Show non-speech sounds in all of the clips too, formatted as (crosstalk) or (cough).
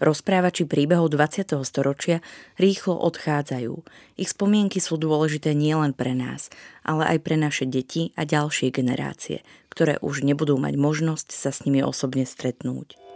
Rozprávači príbehov 20. storočia rýchlo odchádzajú. Ich spomienky sú dôležité nielen pre nás, ale aj pre naše deti a ďalšie generácie, ktoré už nebudú mať možnosť sa s nimi osobne stretnúť.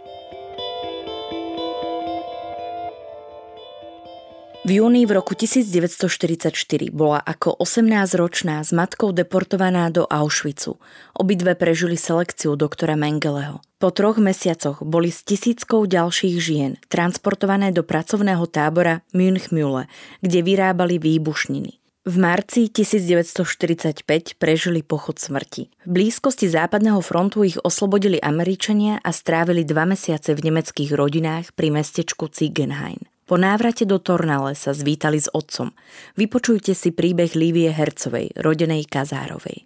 V júni v roku 1944 bola ako 18-ročná s matkou deportovaná do Auschwitzu. Obidve prežili selekciu doktora Mengeleho. Po troch mesiacoch boli s tisíckou ďalších žien transportované do pracovného tábora Münchmühle, kde vyrábali výbušniny. V marci 1945 prežili pochod smrti. V blízkosti západného frontu ich oslobodili Američania a strávili dva mesiace v nemeckých rodinách pri mestečku Ziegenhain. Po návrate do Tornale sa zvítali s otcom. Vypočujte si príbeh Lívie Hercovej, rodenej Kazárovej.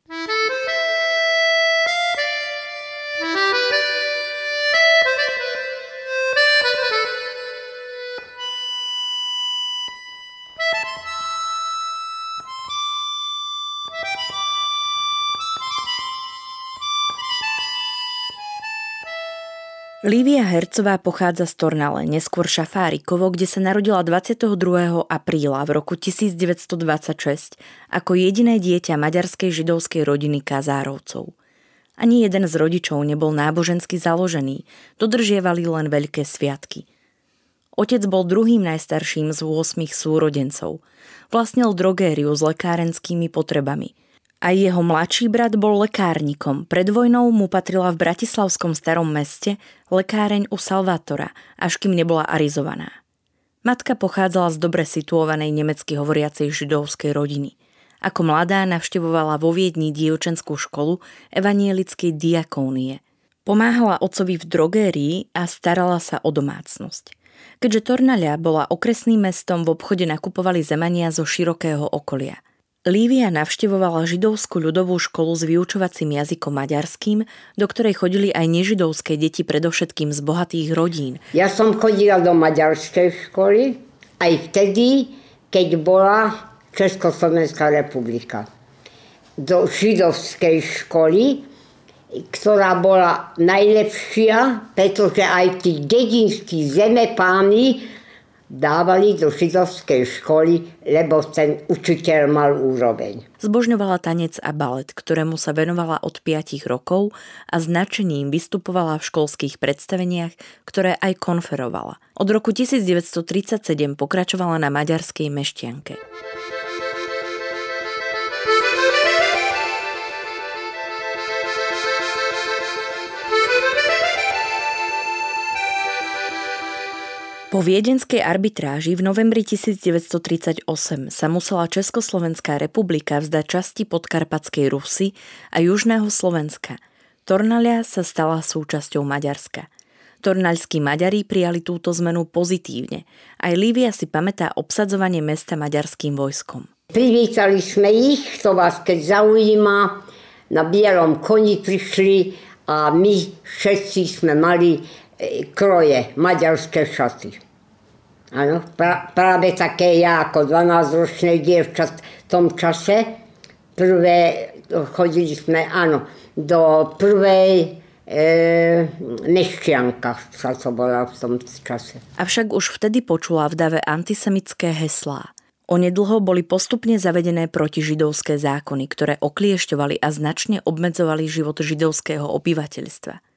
Lívia Hercová pochádza z Tornale, neskôr Šafárikovo, kde sa narodila 22. apríla v roku 1926 ako jediné dieťa maďarskej židovskej rodiny Kazárovcov. Ani jeden z rodičov nebol nábožensky založený, dodržievali len veľké sviatky. Otec bol druhým najstarším z 8 súrodencov. Vlastnil drogériu s lekárenskými potrebami – a jeho mladší brat bol lekárnikom. Pred vojnou mu patrila v bratislavskom starom meste lekáreň u Salvatora, až kým nebola arizovaná. Matka pochádzala z dobre situovanej nemecky hovoriacej židovskej rodiny. Ako mladá navštevovala vo Viedni dievčenskú školu evanielickej diakónie. Pomáhala otcovi v drogérii a starala sa o domácnosť. Keďže Tornaľa bola okresným mestom, v obchode nakupovali zemania zo širokého okolia – Lívia navštevovala židovskú ľudovú školu s vyučovacím jazykom maďarským, do ktorej chodili aj nežidovské deti predovšetkým z bohatých rodín. Ja som chodila do maďarskej školy aj vtedy, keď bola Československá republika. Do židovskej školy, ktorá bola najlepšia, pretože aj tí dedinskí zemepáni dávali do židovskej školy, lebo ten učiteľ mal úroveň. Zbožňovala tanec a balet, ktorému sa venovala od 5 rokov a značením vystupovala v školských predstaveniach, ktoré aj konferovala. Od roku 1937 pokračovala na maďarskej meštianke. Po viedenskej arbitráži v novembri 1938 sa musela Československá republika vzdať časti podkarpatskej Rusy a južného Slovenska. Tornalia sa stala súčasťou Maďarska. Tornaľskí Maďari prijali túto zmenu pozitívne. Aj Lívia si pamätá obsadzovanie mesta maďarským vojskom. Privítali sme ich, to vás keď zaujíma. Na bielom koni prišli a my všetci sme mali kroje, maďarské šaty. Áno, pra, práve také ja ako 12-ročné dievča v tom čase. Prvé, chodili sme, áno, do prvej e, Nešťanka sa to bola v tom čase. Avšak už vtedy počula v dave antisemické heslá. Onedlho boli postupne zavedené protižidovské zákony, ktoré okliešťovali a značne obmedzovali život židovského obyvateľstva.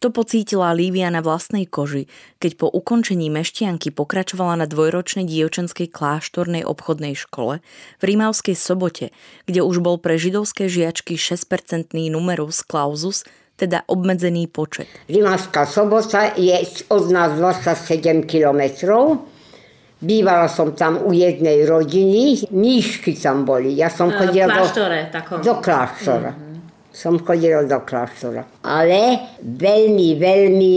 To pocítila Lívia na vlastnej koži, keď po ukončení meštianky pokračovala na dvojročnej dievčenskej kláštornej obchodnej škole v Rímavskej sobote, kde už bol pre židovské žiačky 6-percentný numerus clausus, teda obmedzený počet. Rímavská sobota je od nás 27 kilometrov. Bývala som tam u jednej rodiny, nížky tam boli. Ja som chodila do, do kláštora. Mm-hmm som chodila do kláštora. Ale veľmi, veľmi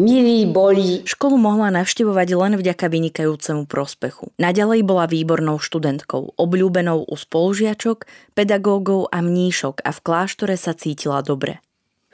milí boli. Školu mohla navštevovať len vďaka vynikajúcemu prospechu. Naďalej bola výbornou študentkou, obľúbenou u spolužiačok, pedagógov a mníšok a v kláštore sa cítila dobre.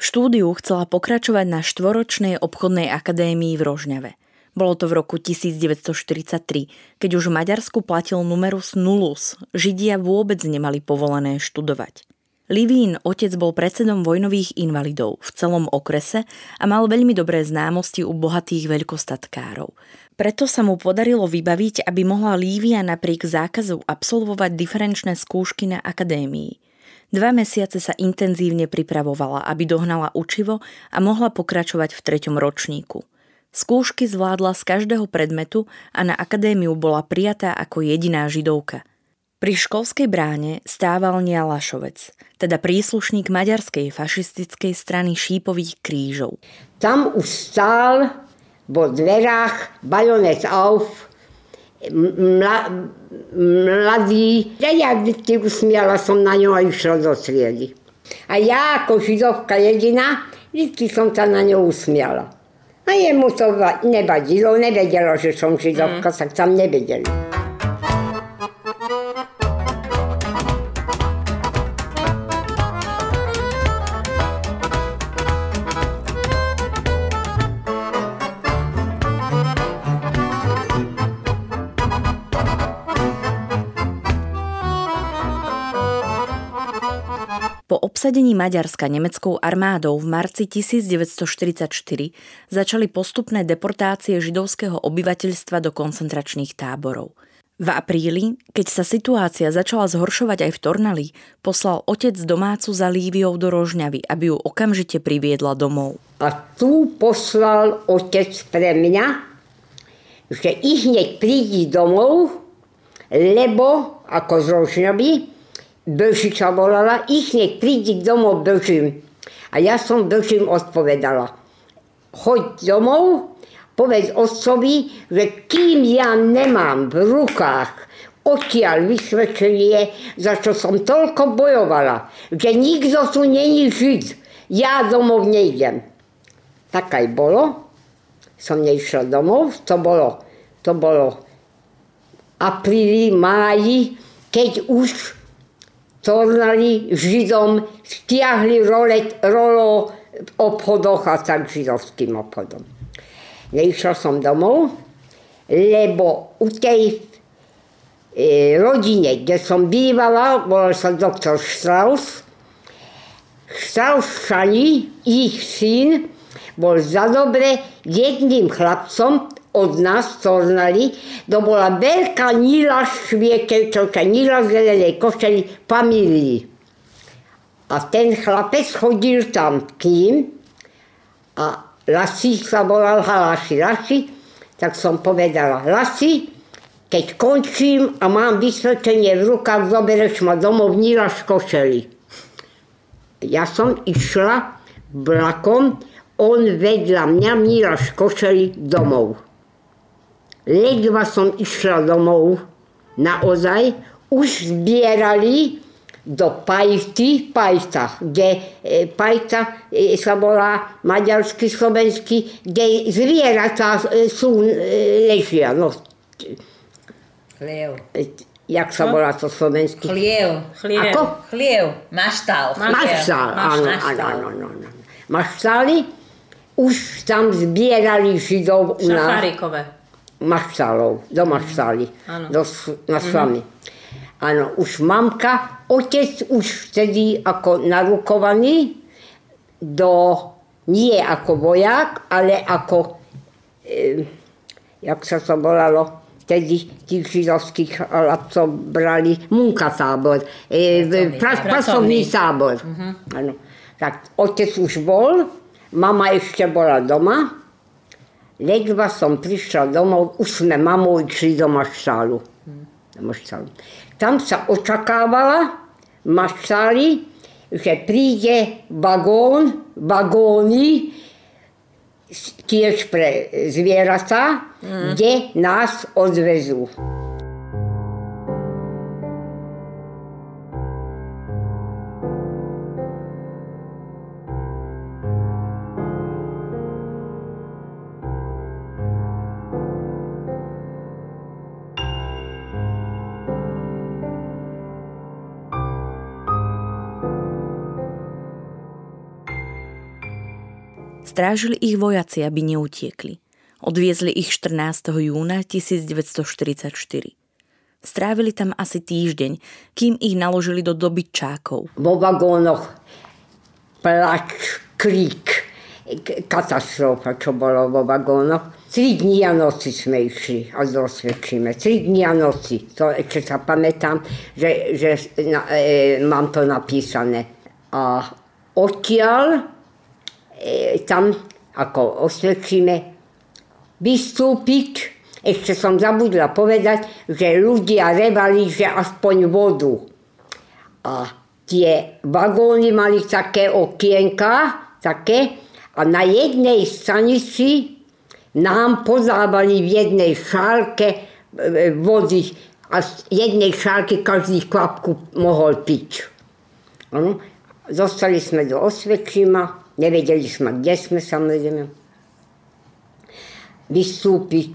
Štúdiu chcela pokračovať na štvoročnej obchodnej akadémii v Rožňave. Bolo to v roku 1943, keď už v Maďarsku platil numerus nullus. Židia vôbec nemali povolené študovať. Livín otec bol predsedom vojnových invalidov v celom okrese a mal veľmi dobré známosti u bohatých veľkostatkárov. Preto sa mu podarilo vybaviť, aby mohla Lívia napriek zákazu absolvovať diferenčné skúšky na akadémii. Dva mesiace sa intenzívne pripravovala, aby dohnala učivo a mohla pokračovať v treťom ročníku. Skúšky zvládla z každého predmetu a na akadémiu bola prijatá ako jediná židovka. Pri školskej bráne stával Nia Lašovec, teda príslušník maďarskej fašistickej strany šípových krížov. Tam už stál vo dverách bajonet auf, mla, mladý. Ja vždy usmiala som na ňo a išla do triedy. A ja ako židovka jediná, vždy som sa na ňo usmiala. A jemu to nevadilo, nevedelo, že som židovka, mm. tak tam nevedeli. Obsadení Maďarska nemeckou armádou v marci 1944 začali postupné deportácie židovského obyvateľstva do koncentračných táborov. V apríli, keď sa situácia začala zhoršovať aj v Tornali, poslal otec domácu za Líviou do Rožňavy, aby ju okamžite priviedla domov. A tu poslal otec pre mňa, že ich hneď prídi domov, lebo ako z Rožňavy Bežiča volala, ich nech prídi domov Bežím. A ja som Bežím odpovedala, choď domov, povedz otcovi, že kým ja nemám v rukách odtiaľ vysvedčenie, za čo som toľko bojovala, že nikto tu není žid, ja domov nejdem. Tak aj bolo. Som neišla domov, to bolo, to bolo apríli, máji, keď už tornali Židom, stiahli role, rolo v obchodoch a tak židovským obchodom. Neišla som domov, lebo u tej e, rodine, kde som bývala, volal sa doktor Strauss, Strausšani, ich syn, bol za dobre jedným chlapcom, od nás Tornali, to bola veľká nila švietelčovka, nila zelenej košeli familii. A ten chlapec chodil tam k ním a Lasi sa volal Halasi. Lasi, tak som povedala, Lasi, keď končím a mám vysvetlenie v rukách, zobereš ma domov Nila z košeli. Ja som išla vlakom, on vedľa mňa z košeli domov. Ledva som išla domov, naozaj, už zbierali do Pajty, Pajta, kde e, Pajta e, sa volá maďarský, slovenský, kde zvieratá e, sú, ležia. No. Chliev. Jak sa volá to slovenský? Chliev. Chliev. Ako? Chliev. Maštál. Maštál, áno, áno, áno, áno. Maštály už tam zbierali Židov u nás. Šafárikové maštálov, do maštály, do, na svami. Áno, už mamka, otec už vtedy ako narukovaný do, nie ako vojak, ale ako, e, jak sa to volalo, vtedy tých židovských chlapcov brali munka tábor, e, pra, pracovný tábor. Uh-huh. Áno. Tak otec už bol, mama ešte bola doma, Ledva som prišla domov, už sme mamou išli do maštálu. Tam sa očakávala maštáli, že príde vagón, vagóny, tiež pre zvieratá, mm. kde nás odvezú. Strážili ich vojaci, aby neutiekli. Odviezli ich 14. júna 1944. Strávili tam asi týždeň, kým ich naložili do dobytčákov. Vo vagónoch plač, krík, katastrofa, čo bolo vo vagónoch. Tri dní a noci sme išli a dosvedčíme. Tri dní a noci. To ešte sa pamätám, že, že na, e, mám to napísané. A odtiaľ e, tam, ako osvedčíme, vystúpiť, ešte som zabudla povedať, že ľudia revali, že aspoň vodu. A tie vagóny mali také okienka, také, a na jednej stanici nám podávali v jednej šálke e, vody a z jednej šálky každý kvapku mohol piť. Ano. Zostali sme do Osvedčíma, nevedeli sme, kde sme samozrejme. Vystúpiť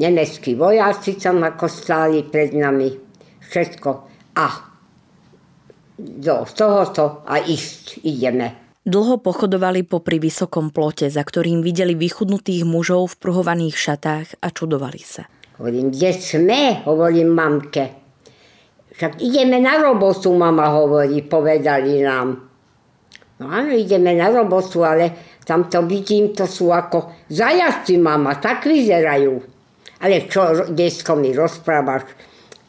nemeckí vojáci tam ako stáli pred nami. Všetko. A do tohoto a ísť ideme. Dlho pochodovali popri vysokom plote, za ktorým videli vychudnutých mužov v pruhovaných šatách a čudovali sa. Hovorím, kde sme? Hovorím mamke. Však ideme na robotu, mama hovorí, povedali nám. No áno, ideme na robotu, ale tam to vidím, to sú ako zajaci, mama, tak vyzerajú. Ale čo, desko mi rozprávaš,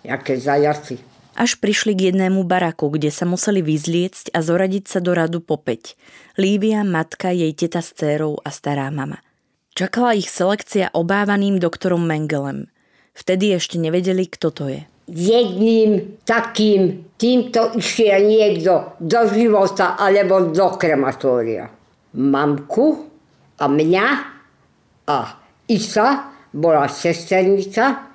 aké zajaci? až prišli k jednému baraku, kde sa museli vyzliecť a zoradiť sa do radu popäť. Lívia, matka, jej teta s dcérou a stará mama. Čakala ich selekcia obávaným doktorom Mengelem. Vtedy ešte nevedeli, kto to je. Jedným takým týmto išiel niekto do života alebo do krematória. Mamku a mňa a Isa bola sesternica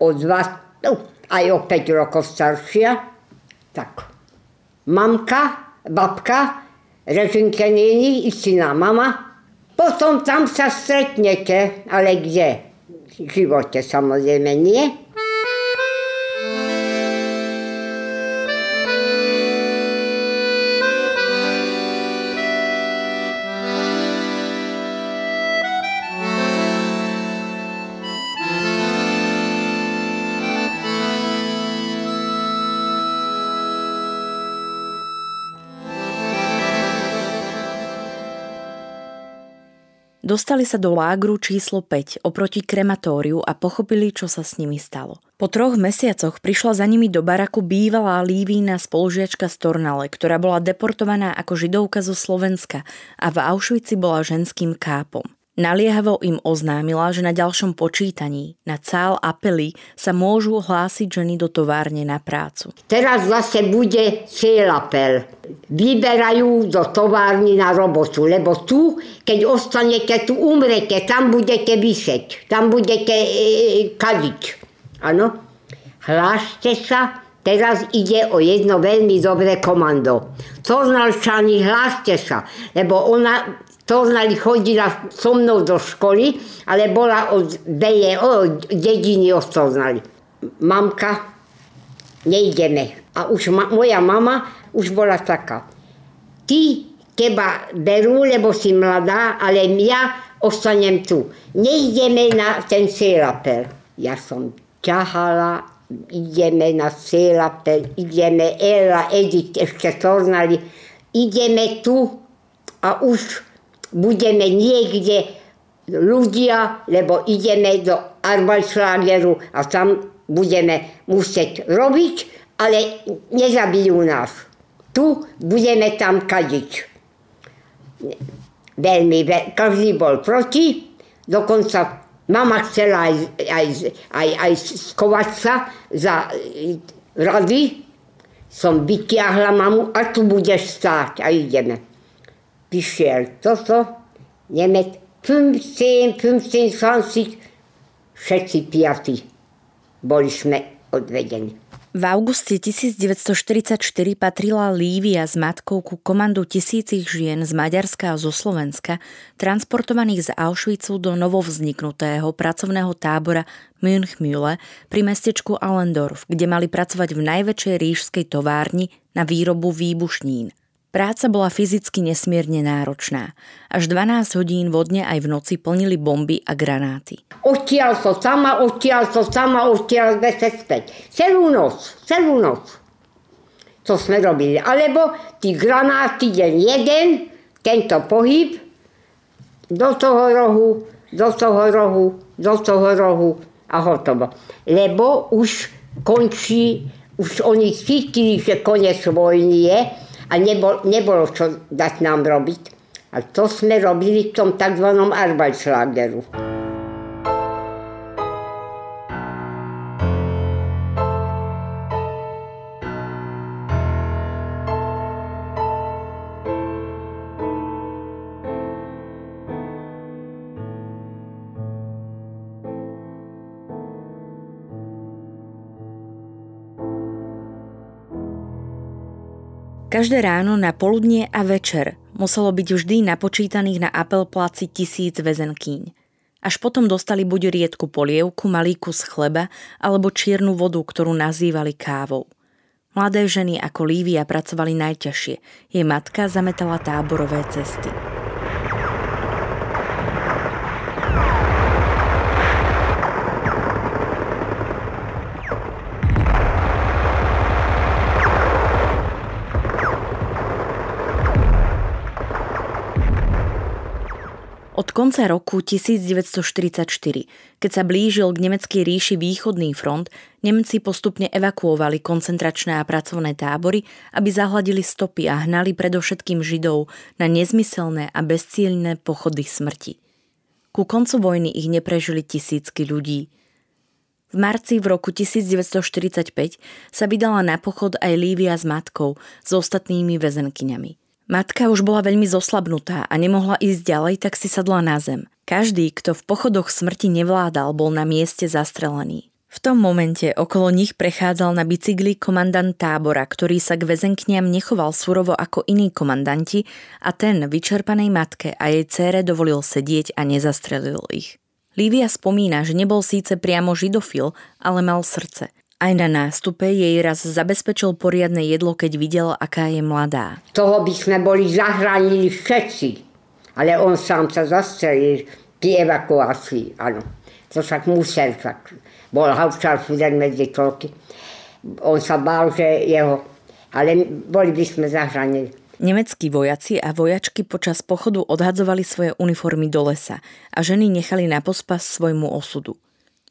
o dva, no, aj o 5 rokov staršia. Tak. Mamka, babka, Režinke není, syná mama. Potom tam sa stretnete, ale kde? V živote samozrejme nie. Dostali sa do lágru číslo 5 oproti krematóriu a pochopili, čo sa s nimi stalo. Po troch mesiacoch prišla za nimi do baraku bývalá Lívína spolužiačka z Tornale, ktorá bola deportovaná ako židovka zo Slovenska a v Auschwitzi bola ženským kápom. Naliehavo im oznámila, že na ďalšom počítaní, na cál apely, sa môžu hlásiť ženy do továrne na prácu. Teraz zase bude apel. Vyberajú do továrny na robotu, lebo tu, keď ostanete, tu umrete, tam budete vyseť, tam budete e, kadiť. Áno? Hlášte sa, teraz ide o jedno veľmi dobré komando. Tornalčani, hláste sa, lebo ona Tornali chodila so mnou do školy, ale bola od Beje, od dediny od Tornali. Mamka, nejdeme. A už ma, moja mama už bola taká. Ty teba berú, lebo si mladá, ale ja ostanem tu. Nejdeme na ten célapel. Ja som ťahala, ideme na célapel, ideme, Ela, Edith, ešte Tornali, ideme tu a už budeme niekde ľudia, lebo ideme do Arbeitslageru a tam budeme musieť robiť, ale nezabijú nás. Tu budeme tam kadiť. Veľmi, každý bol proti, dokonca mama chcela aj, aj, aj, aj skovať sa za rady, som vytiahla mamu a tu budeš stáť a ideme prišiel toto, Nemec 15, 15, 20, všetci piatí boli sme odvedení. V auguste 1944 patrila Lívia s matkou ku komandu tisícich žien z Maďarska a zo Slovenska, transportovaných z Auschwitzu do novovzniknutého pracovného tábora Münchmühle pri mestečku Allendorf, kde mali pracovať v najväčšej rížskej továrni na výrobu výbušnín. Práca bola fyzicky nesmierne náročná. Až 12 hodín vodne aj v noci plnili bomby a granáty. Odtiaľ to sama, odtiaľ to sama, odtiaľ zase späť. Celú noc, celú noc. To sme robili. Alebo tí granáty deň jeden, tento pohyb, do toho rohu, do toho rohu, do toho rohu a hotovo. Lebo už končí, už oni cítili, že koniec vojny je, a nebol, nebolo čo dať nám robiť. A to sme robili v tom tzv. Arbeitslageru. Každé ráno na poludnie a večer muselo byť vždy napočítaných na apel pláci tisíc väzenkýň. Až potom dostali buď riedku polievku, malý kus chleba alebo čiernu vodu, ktorú nazývali kávou. Mladé ženy ako Lívia pracovali najťažšie. Jej matka zametala táborové cesty. Od konca roku 1944, keď sa blížil k nemeckej ríši východný front, Nemci postupne evakuovali koncentračné a pracovné tábory, aby zahladili stopy a hnali predovšetkým Židov na nezmyselné a bezcielné pochody smrti. Ku koncu vojny ich neprežili tisícky ľudí. V marci v roku 1945 sa vydala na pochod aj Lívia s matkou s ostatnými väzenkyňami. Matka už bola veľmi zoslabnutá a nemohla ísť ďalej, tak si sadla na zem. Každý, kto v pochodoch smrti nevládal, bol na mieste zastrelený. V tom momente okolo nich prechádzal na bicykli komandant tábora, ktorý sa k väzenkniam nechoval surovo ako iní komandanti a ten vyčerpanej matke a jej cére dovolil sedieť a nezastrelil ich. Lívia spomína, že nebol síce priamo židofil, ale mal srdce. Aj na nástupe jej raz zabezpečil poriadne jedlo, keď videl, aká je mladá. Toho by sme boli zahránili všetci. Ale on sám sa zastrelil pri evakuácii, áno. To však musel, tak bol Havčar Fuden medzi toľky. On sa bál, že jeho... Ale boli by sme zahránili. Nemeckí vojaci a vojačky počas pochodu odhadzovali svoje uniformy do lesa a ženy nechali na pospas svojmu osudu.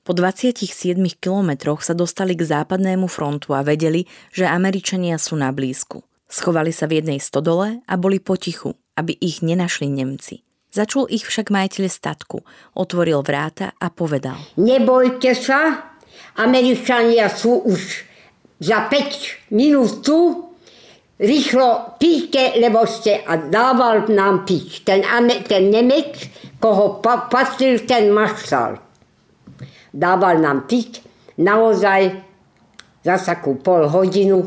Po 27 kilometroch sa dostali k západnému frontu a vedeli, že Američania sú na blízku. Schovali sa v jednej stodole a boli potichu, aby ich nenašli Nemci. Začul ich však majiteľ statku, otvoril vráta a povedal. Nebojte sa, Američania sú už za 5 minút tu, rýchlo píte, lebo ste a dával nám piť. Ten, ten Nemec, koho pa, patril ten maštal dával nám piť, naozaj za takú pol hodinu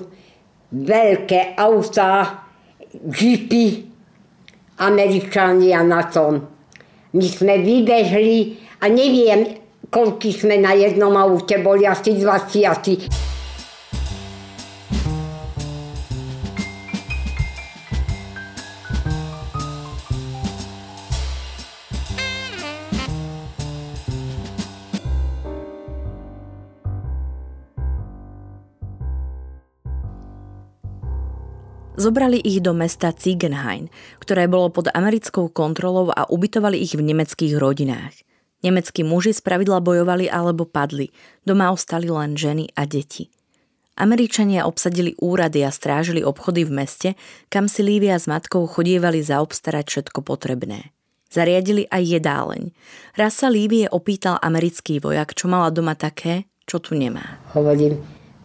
veľké autá, džipy, Američania na tom. My sme vybehli a neviem, koľky sme na jednom aute boli, asi 20. Zobrali ich do mesta Ziegenhain, ktoré bolo pod americkou kontrolou a ubytovali ich v nemeckých rodinách. Nemeckí muži spravidla bojovali alebo padli, doma ostali len ženy a deti. Američania obsadili úrady a strážili obchody v meste, kam si Lívia s matkou chodievali zaobstarať všetko potrebné. Zariadili aj jedáleň. Raz sa Lívie opýtal americký vojak, čo mala doma také, čo tu nemá. Hovorím,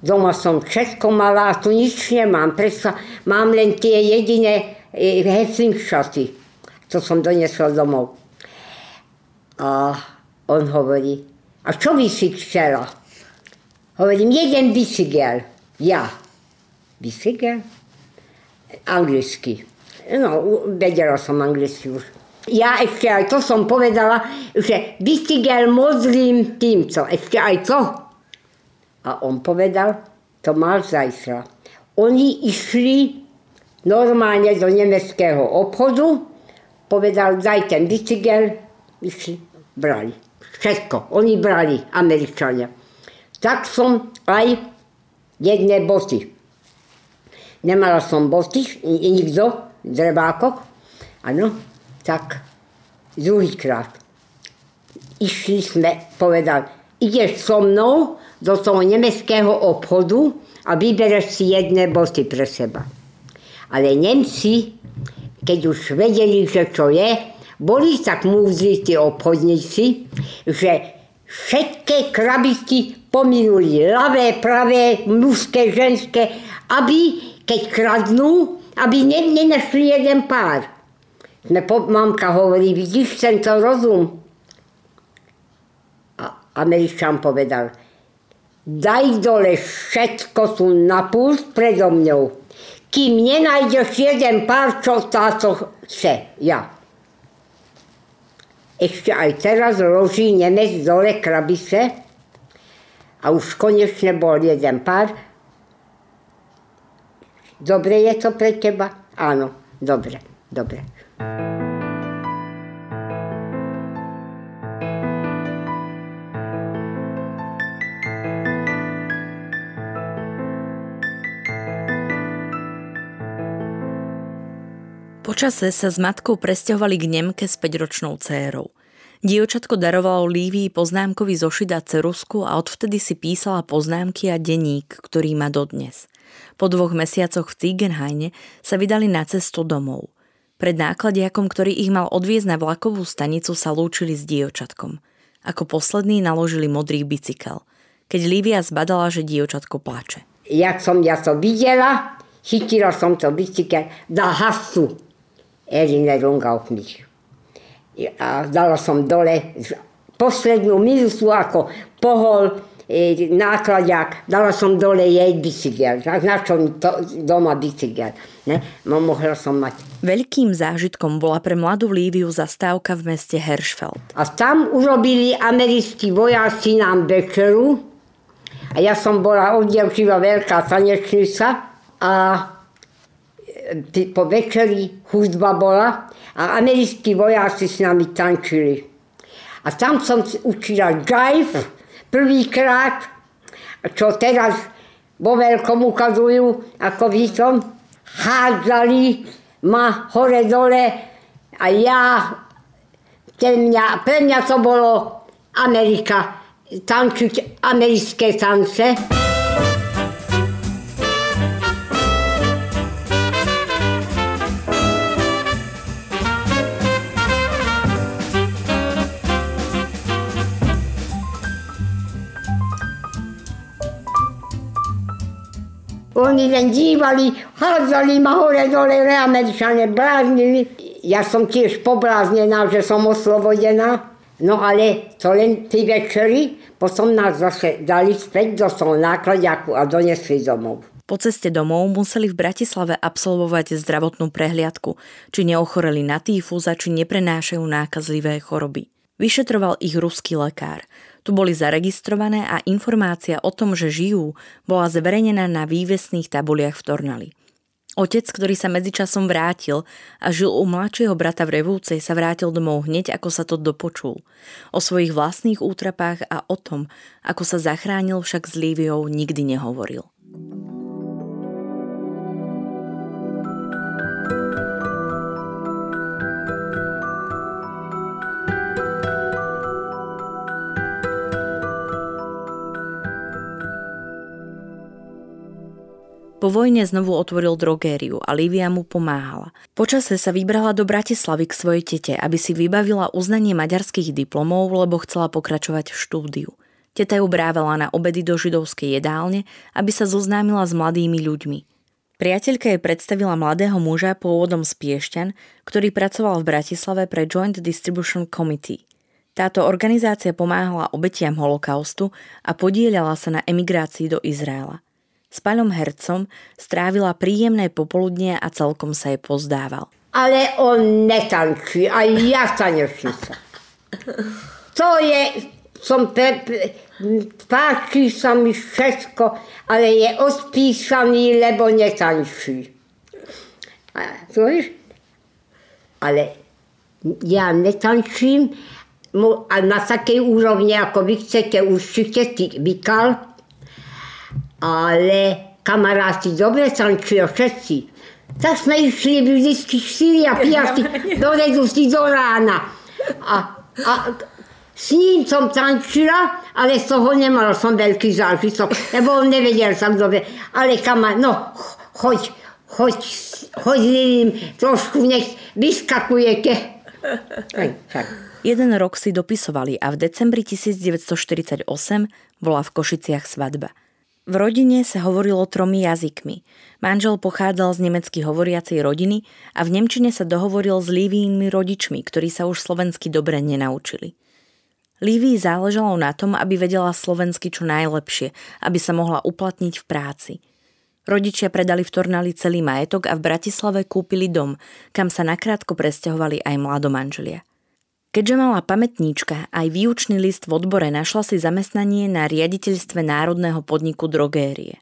Doma som všetko mala a tu nič nemám. Prečo mám len tie jediné e, hefling šaty, čo som donesla domov. A on hovorí, a čo by si chcela? Hovorím, jeden bicykel. Ja. Bicykel? Anglicky. No, vedela som anglicky už. Ja ešte aj to som povedala, že bicykel modlím týmto. Ešte aj to a on povedal, to máš zajtra. Oni išli normálne do nemeckého obchodu, povedal, daj ten bicykel, išli, brali. Všetko, oni brali, Američania. Tak som aj jedné boty. Nemala som boty, nikto, drevákok. Áno, tak druhýkrát. Išli sme, povedal, ideš so mnou do toho nemeckého obchodu a vybereš si jedné boty pre seba. Ale Nemci, keď už vedeli, že čo je, boli tak múdri tí obchodníci, že všetké krabičky pominuli, ľavé, pravé, mužské, ženské, aby, keď kradnú, aby ne, nenašli jeden pár. Sme po, mamka hovorí, vidíš tento rozum? A Američan povedal, daj dole všetko tu na pult predo mňou, kým nenájdeš jeden pár, čo táto chce, ja. Ešte aj teraz loží Nemec dole krabice a už konečne bol jeden pár. Dobre je to pre teba? Áno, dobre, dobre. Počase sa s matkou presťahovali k Nemke s 5-ročnou dcérou. Dievčatko darovalo Lívii poznámkový zošit a cerusku a odvtedy si písala poznámky a denník, ktorý má dodnes. Po dvoch mesiacoch v Ziegenhaine sa vydali na cestu domov. Pred nákladiakom, ktorý ich mal odviezť na vlakovú stanicu, sa lúčili s dievčatkom. Ako posledný naložili modrý bicykel. Keď Lívia zbadala, že dievčatko plače. Jak som ja to videla, chytila som to bicykel, da hasu Erinnerung auf mich. A dala som dole poslednú minútu, ako pohol e, nákladák, dala som dole jej bicykel. Na čo mi to, doma bicykel. Ne? No, mohla som mať. Veľkým zážitkom bola pre mladú Líviu zastávka v meste Herschfeld. A tam urobili americkí vojáci nám večeru. A ja som bola oddiavčiva veľká tanečnica. A po večeri hudba bola a americkí vojáci s nami tančili. A tam som učila jive prvýkrát, čo teraz vo veľkom ukazujú, ako vítom, hádzali ma hore-dole a ja, mňa, pre mňa to bolo Amerika, tančiť americké tance. Oni len dívali, hádzali ma hore dole, Američane bláznili. Ja som tiež pobláznená, že som oslobodená. No ale to len tí večery, potom nás zase dali späť do toho nákladiaku a donesli domov. Po ceste domov museli v Bratislave absolvovať zdravotnú prehliadku, či neochoreli na týfus a či neprenášajú nákazlivé choroby. Vyšetroval ich ruský lekár. Tu boli zaregistrované a informácia o tom, že žijú, bola zverejnená na vývesných tabuliach v Tornali. Otec, ktorý sa medzičasom vrátil a žil u mladšieho brata v Revúcej, sa vrátil domov hneď, ako sa to dopočul. O svojich vlastných útrapách a o tom, ako sa zachránil však s Líviou, nikdy nehovoril. Po vojne znovu otvoril drogériu a Lívia mu pomáhala. Počase sa vybrala do Bratislavy k svojej tete, aby si vybavila uznanie maďarských diplomov, lebo chcela pokračovať v štúdiu. Teta ju brávela na obedy do židovskej jedálne, aby sa zoznámila s mladými ľuďmi. Priateľka jej predstavila mladého muža pôvodom z Piešťan, ktorý pracoval v Bratislave pre Joint Distribution Committee. Táto organizácia pomáhala obetiam holokaustu a podielala sa na emigrácii do Izraela. S pánom hercom strávila príjemné popoludnie a celkom sa jej pozdával. Ale on netančí, aj ja tanečnica. To je, som pre, páči sa mi všetko, ale je odpísaný, lebo netančí. A? Ale ja netančím a na takej úrovni, ako vy chcete, určite vykal, ale kamaráti dobre tančujú všetci. Tak sme išli vždycky štyri a piatky (laughs) do redusti do rána. A, a s ním som tančila, ale z toho nemal som veľký zážitok, lebo on nevedel sa dobre. Ale kamarát, no choď, choď, choď trošku nech vyskakujete. Aj, tak. Jeden rok si dopisovali a v decembri 1948 bola v Košiciach svadba. V rodine sa hovorilo tromi jazykmi. Manžel pochádzal z nemecky hovoriacej rodiny a v Nemčine sa dohovoril s Lívijnými rodičmi, ktorí sa už slovensky dobre nenaučili. Lívii záležalo na tom, aby vedela slovensky čo najlepšie, aby sa mohla uplatniť v práci. Rodičia predali v Tornali celý majetok a v Bratislave kúpili dom, kam sa nakrátko presťahovali aj mladomanželia. Keďže mala pamätníčka aj výučný list v odbore, našla si zamestnanie na riaditeľstve Národného podniku drogérie.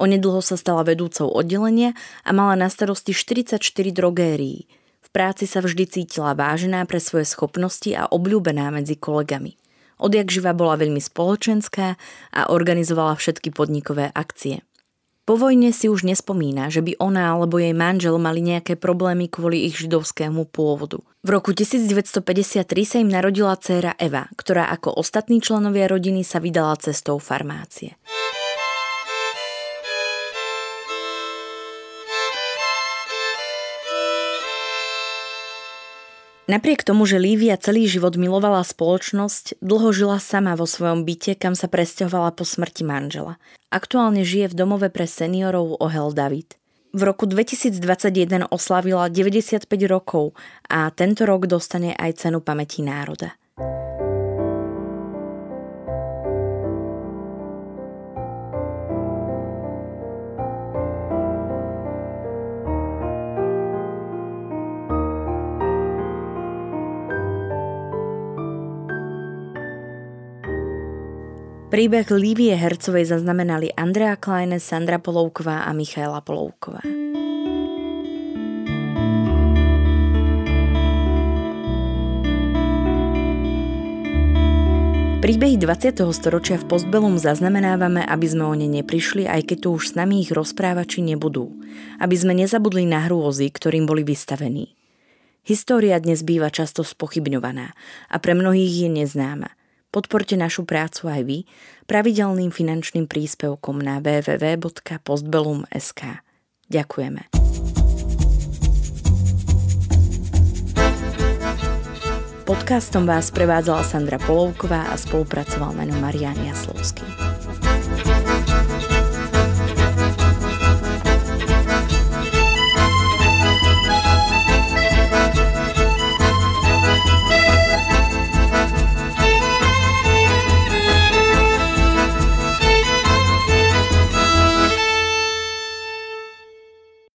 Onedlho sa stala vedúcou oddelenia a mala na starosti 44 drogérií. V práci sa vždy cítila vážená pre svoje schopnosti a obľúbená medzi kolegami. Odjak živa bola veľmi spoločenská a organizovala všetky podnikové akcie. Po vojne si už nespomína, že by ona alebo jej manžel mali nejaké problémy kvôli ich židovskému pôvodu. V roku 1953 sa im narodila dcéra Eva, ktorá ako ostatní členovia rodiny sa vydala cestou farmácie. Napriek tomu, že Lívia celý život milovala spoločnosť, dlho žila sama vo svojom byte, kam sa presťahovala po smrti manžela. Aktuálne žije v domove pre seniorov Ohel David. V roku 2021 oslavila 95 rokov a tento rok dostane aj cenu pamäti národa. Príbeh Lívie Hercovej zaznamenali Andrea Kleine, Sandra Polovková a Michaela Polovková. Príbehy 20. storočia v Postbelum zaznamenávame, aby sme o ne neprišli, aj keď tu už s nami ich rozprávači nebudú. Aby sme nezabudli na hrôzy, ktorým boli vystavení. História dnes býva často spochybňovaná a pre mnohých je neznáma. Podporte našu prácu aj vy pravidelným finančným príspevkom na www.postbellum.sk. Ďakujeme. Podcastom vás prevádzala Sandra Polovková a spolupracoval na ňom Marian Jaslovský.